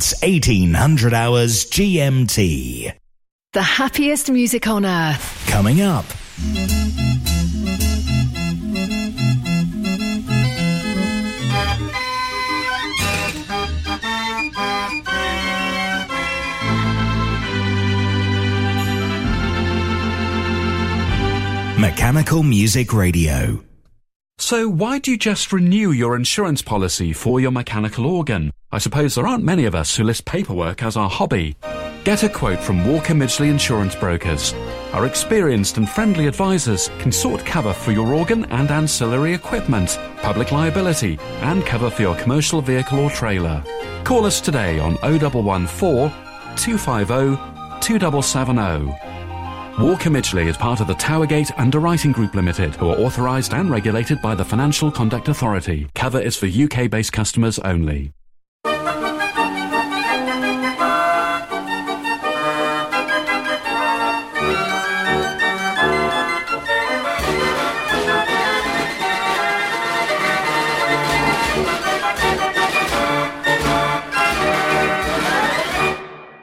It's 1800 hours GMT. The happiest music on earth. Coming up. Mechanical Music Radio. So, why do you just renew your insurance policy for your mechanical organ? I suppose there aren't many of us who list paperwork as our hobby. Get a quote from Walker Midgley Insurance Brokers. Our experienced and friendly advisors can sort cover for your organ and ancillary equipment, public liability, and cover for your commercial vehicle or trailer. Call us today on 0114 250 2770. Walker Midgley is part of the Towergate Underwriting Group Limited, who are authorised and regulated by the Financial Conduct Authority. Cover is for UK based customers only.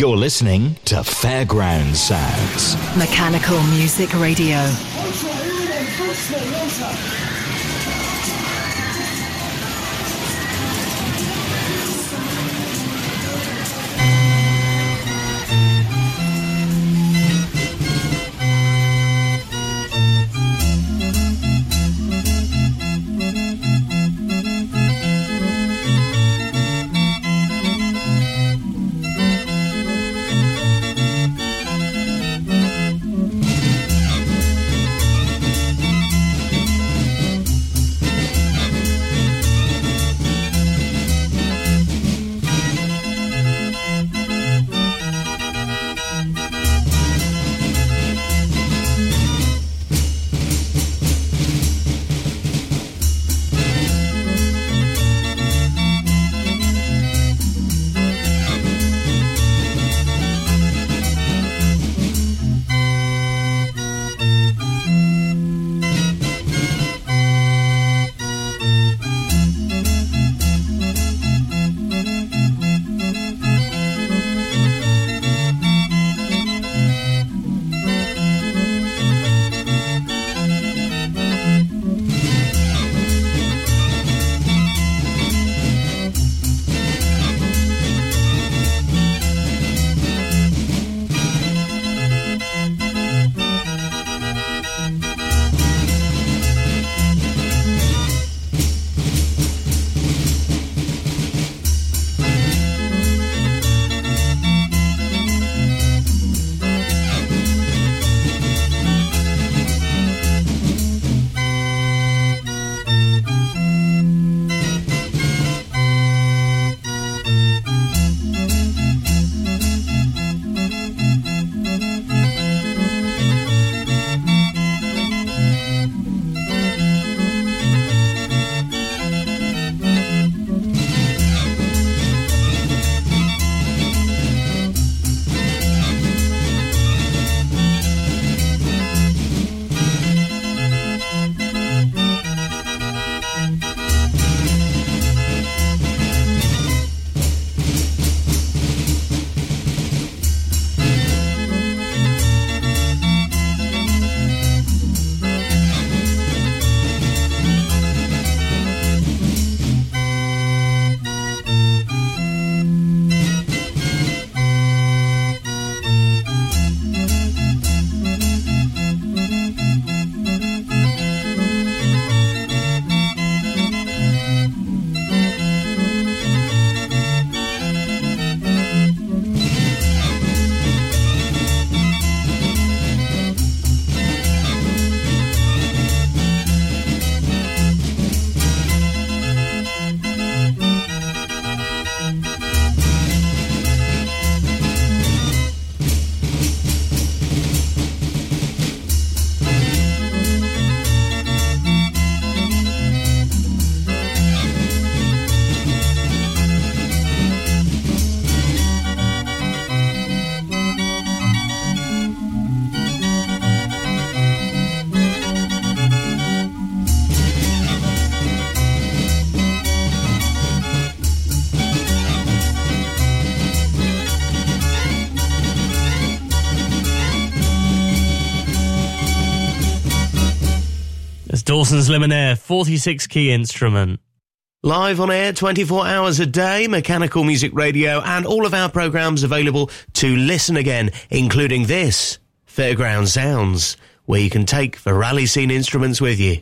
You're listening to Fairground Sounds. Mechanical Music Radio. Dawson's Luminaire, 46 key instrument. Live on air 24 hours a day, Mechanical Music Radio, and all of our programs available to listen again, including this, Fairground Sounds, where you can take the rally scene instruments with you.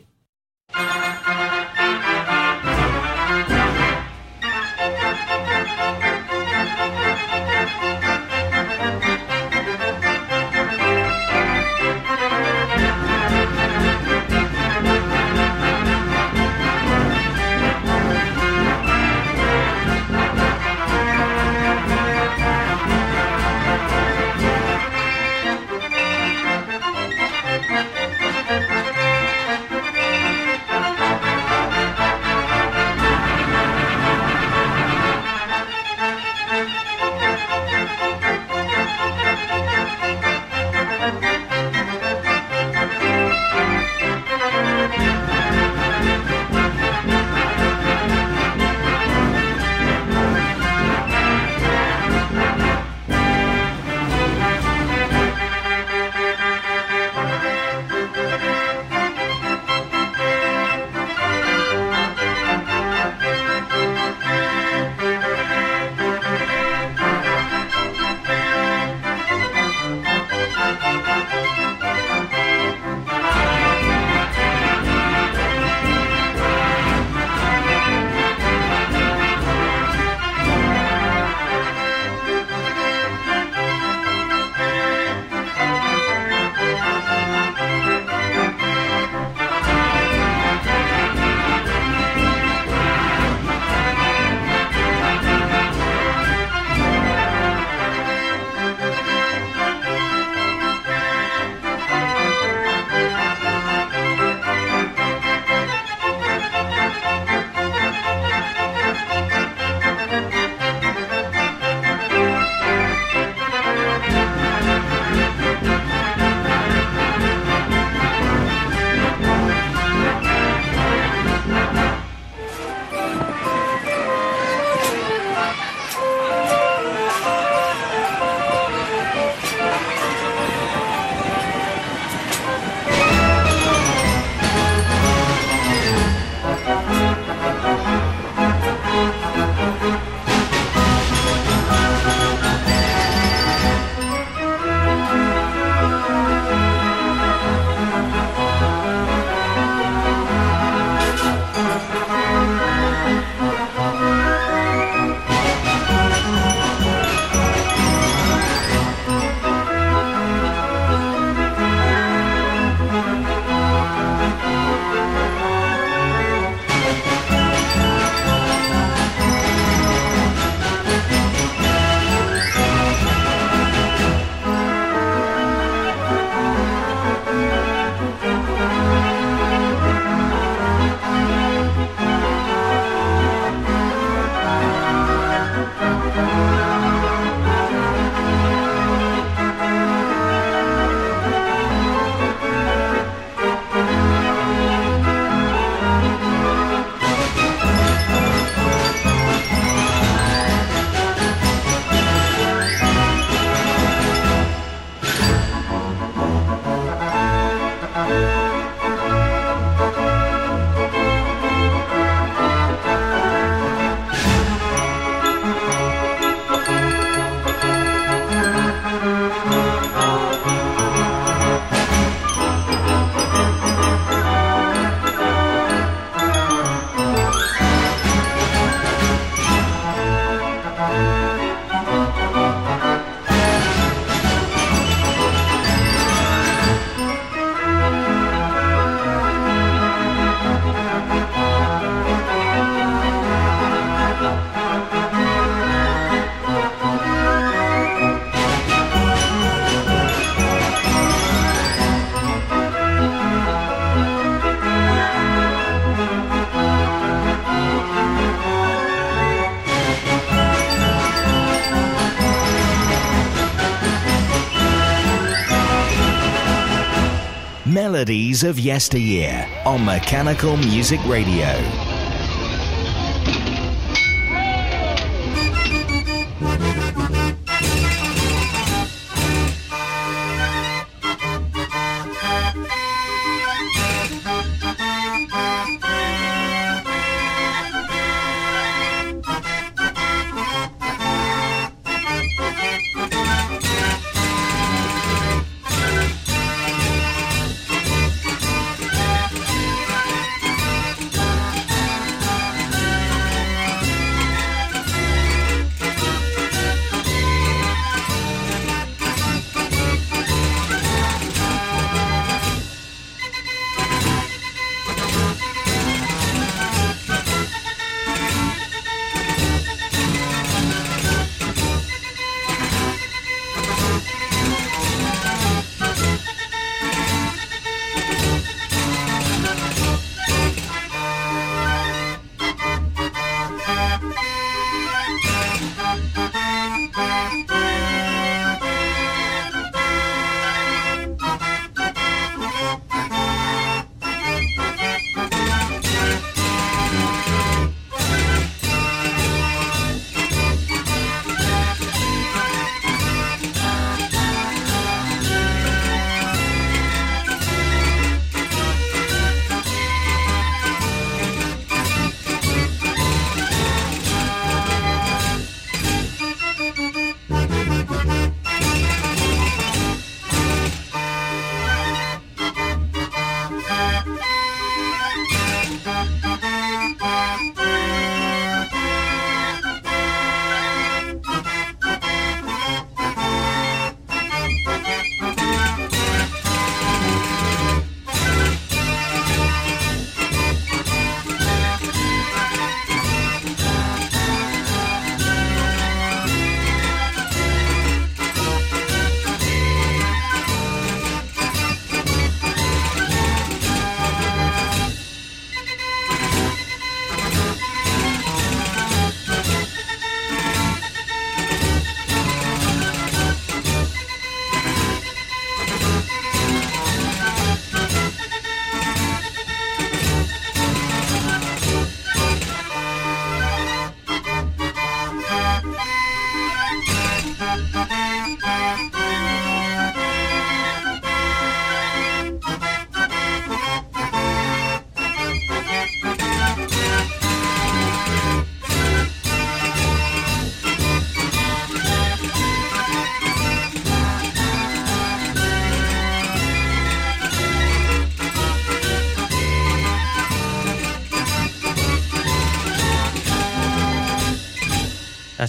Of yesteryear on Mechanical Music Radio.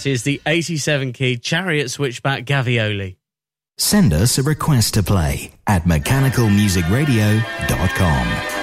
That is the 87 key Chariot Switchback Gavioli. Send us a request to play at mechanicalmusicradio.com.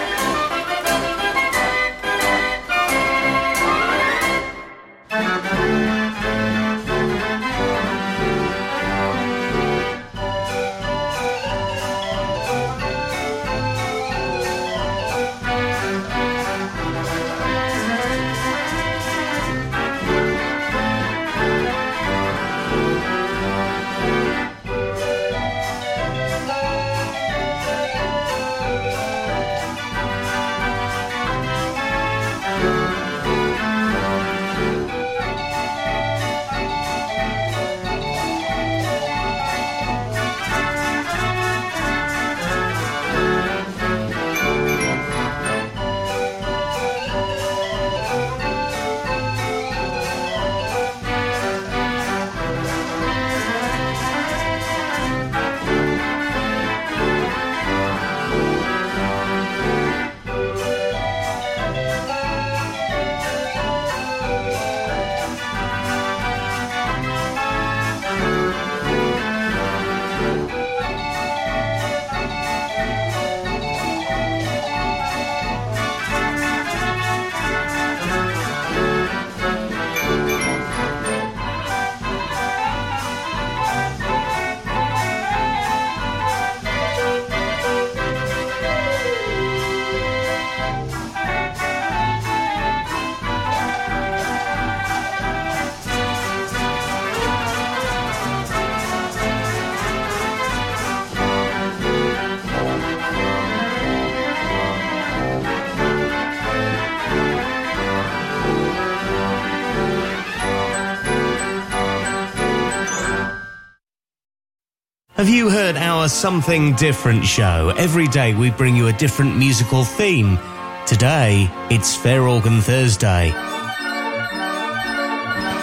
Have you heard our Something Different show? Every day we bring you a different musical theme. Today, it's Fair Organ Thursday.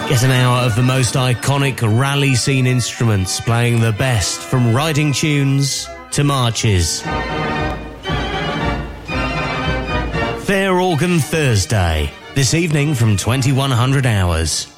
Get an hour of the most iconic rally scene instruments playing the best from riding tunes to marches. Fair Organ Thursday, this evening from 2100 hours.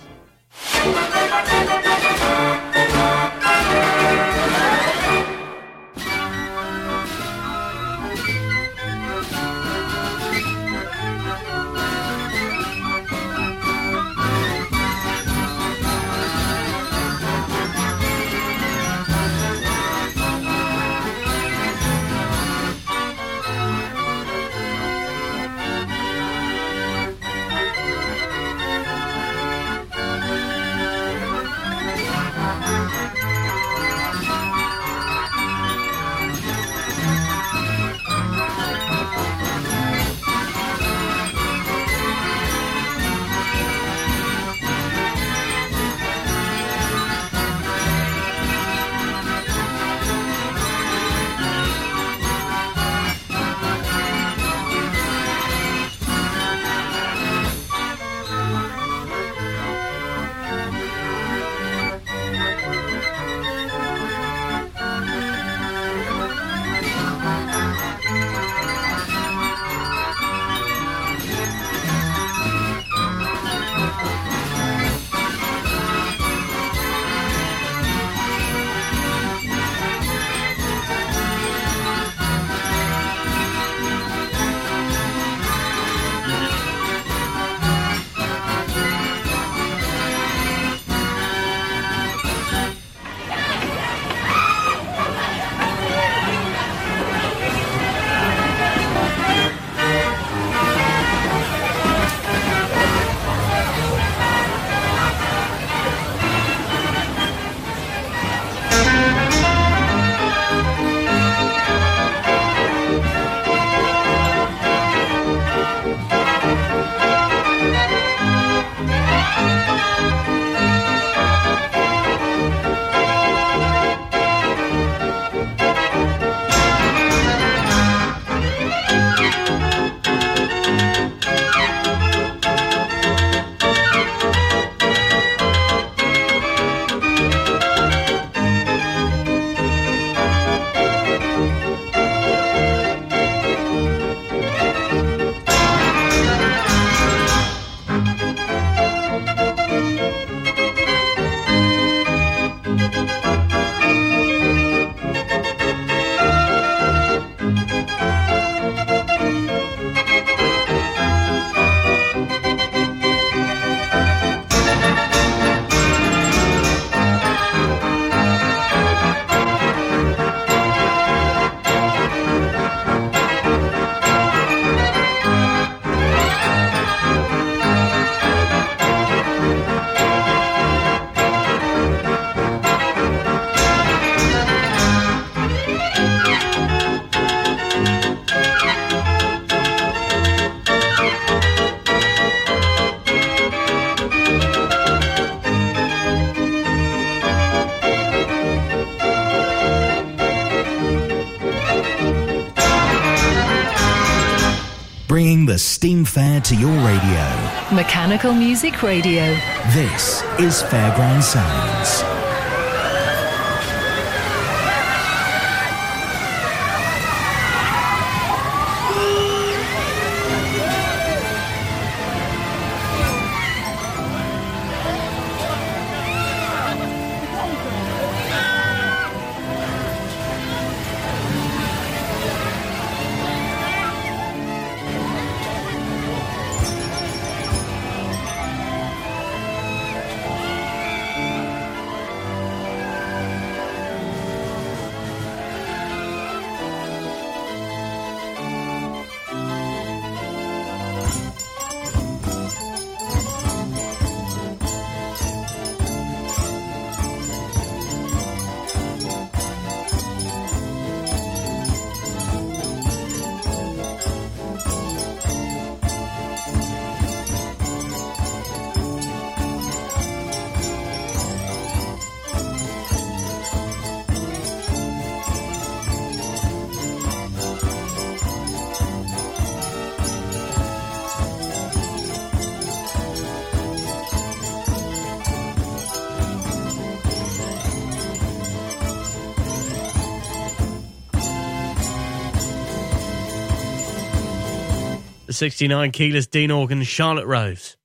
Steam Fair to your radio. Mechanical Music Radio. This is Fairground Sounds. 69 keyless Dean Organ Charlotte Rose.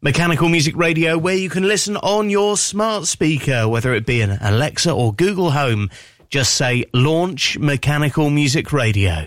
Mechanical Music Radio, where you can listen on your smart speaker, whether it be an Alexa or Google Home. Just say launch Mechanical Music Radio.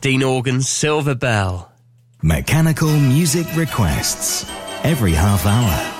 Dean Organ's Silver Bell. Mechanical music requests every half hour.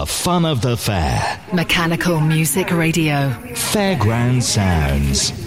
The fun of the fair. Mechanical Music Radio. Fairground Sounds.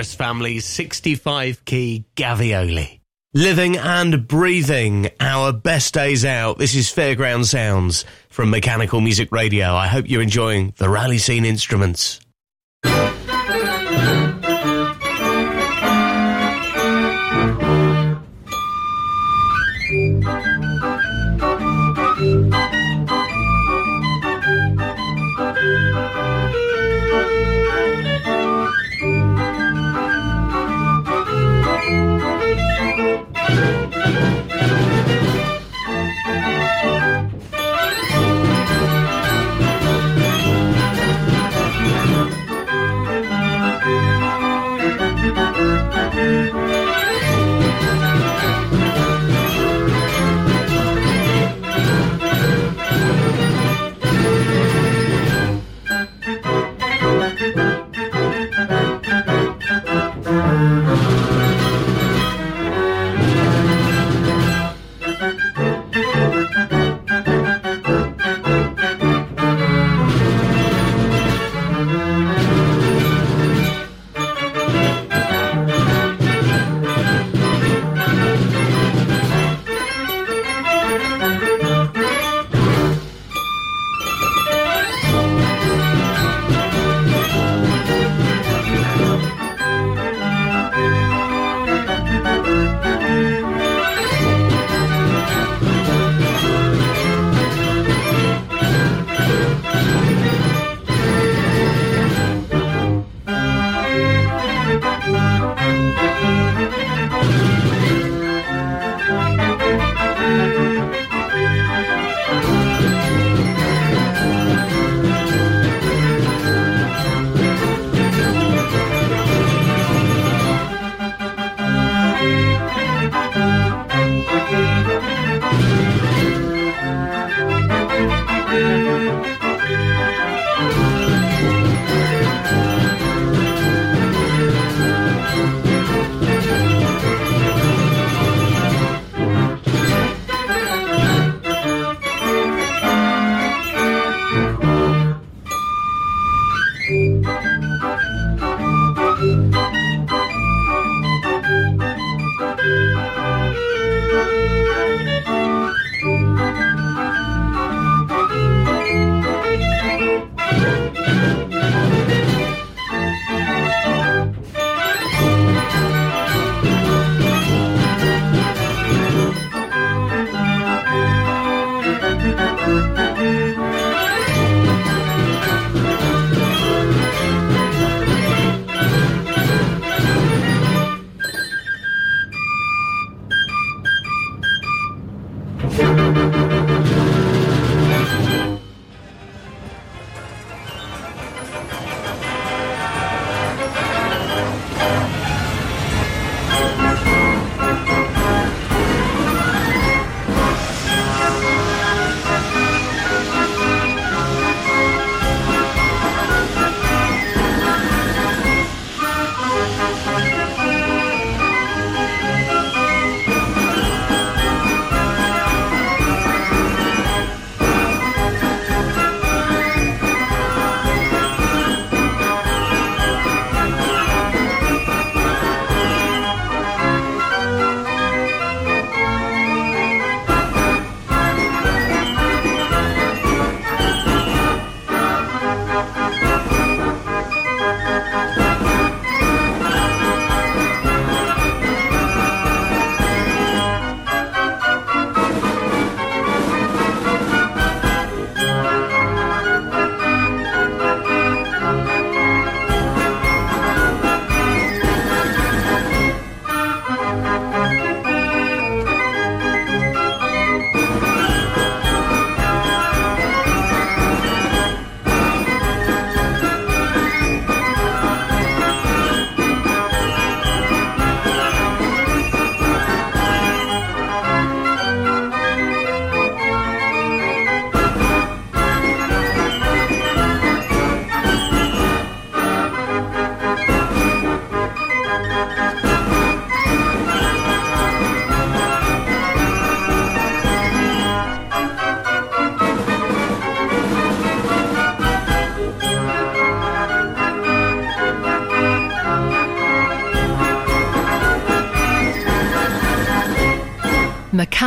Forest family's 65 key Gavioli. Living and breathing our best days out. This is Fairground Sounds from Mechanical Music Radio. I hope you're enjoying the rally scene instruments.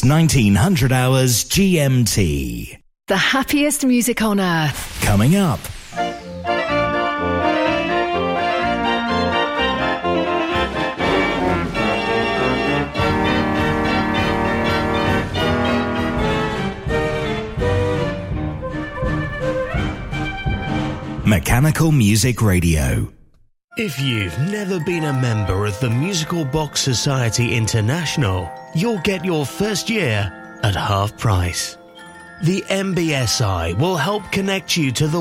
It's 1900 hours GMT. The happiest music on earth. Coming up. Mechanical Music Radio. If you've never been a member of the Musical Box Society International, you'll get your first year at half price. The MBSI will help connect you to the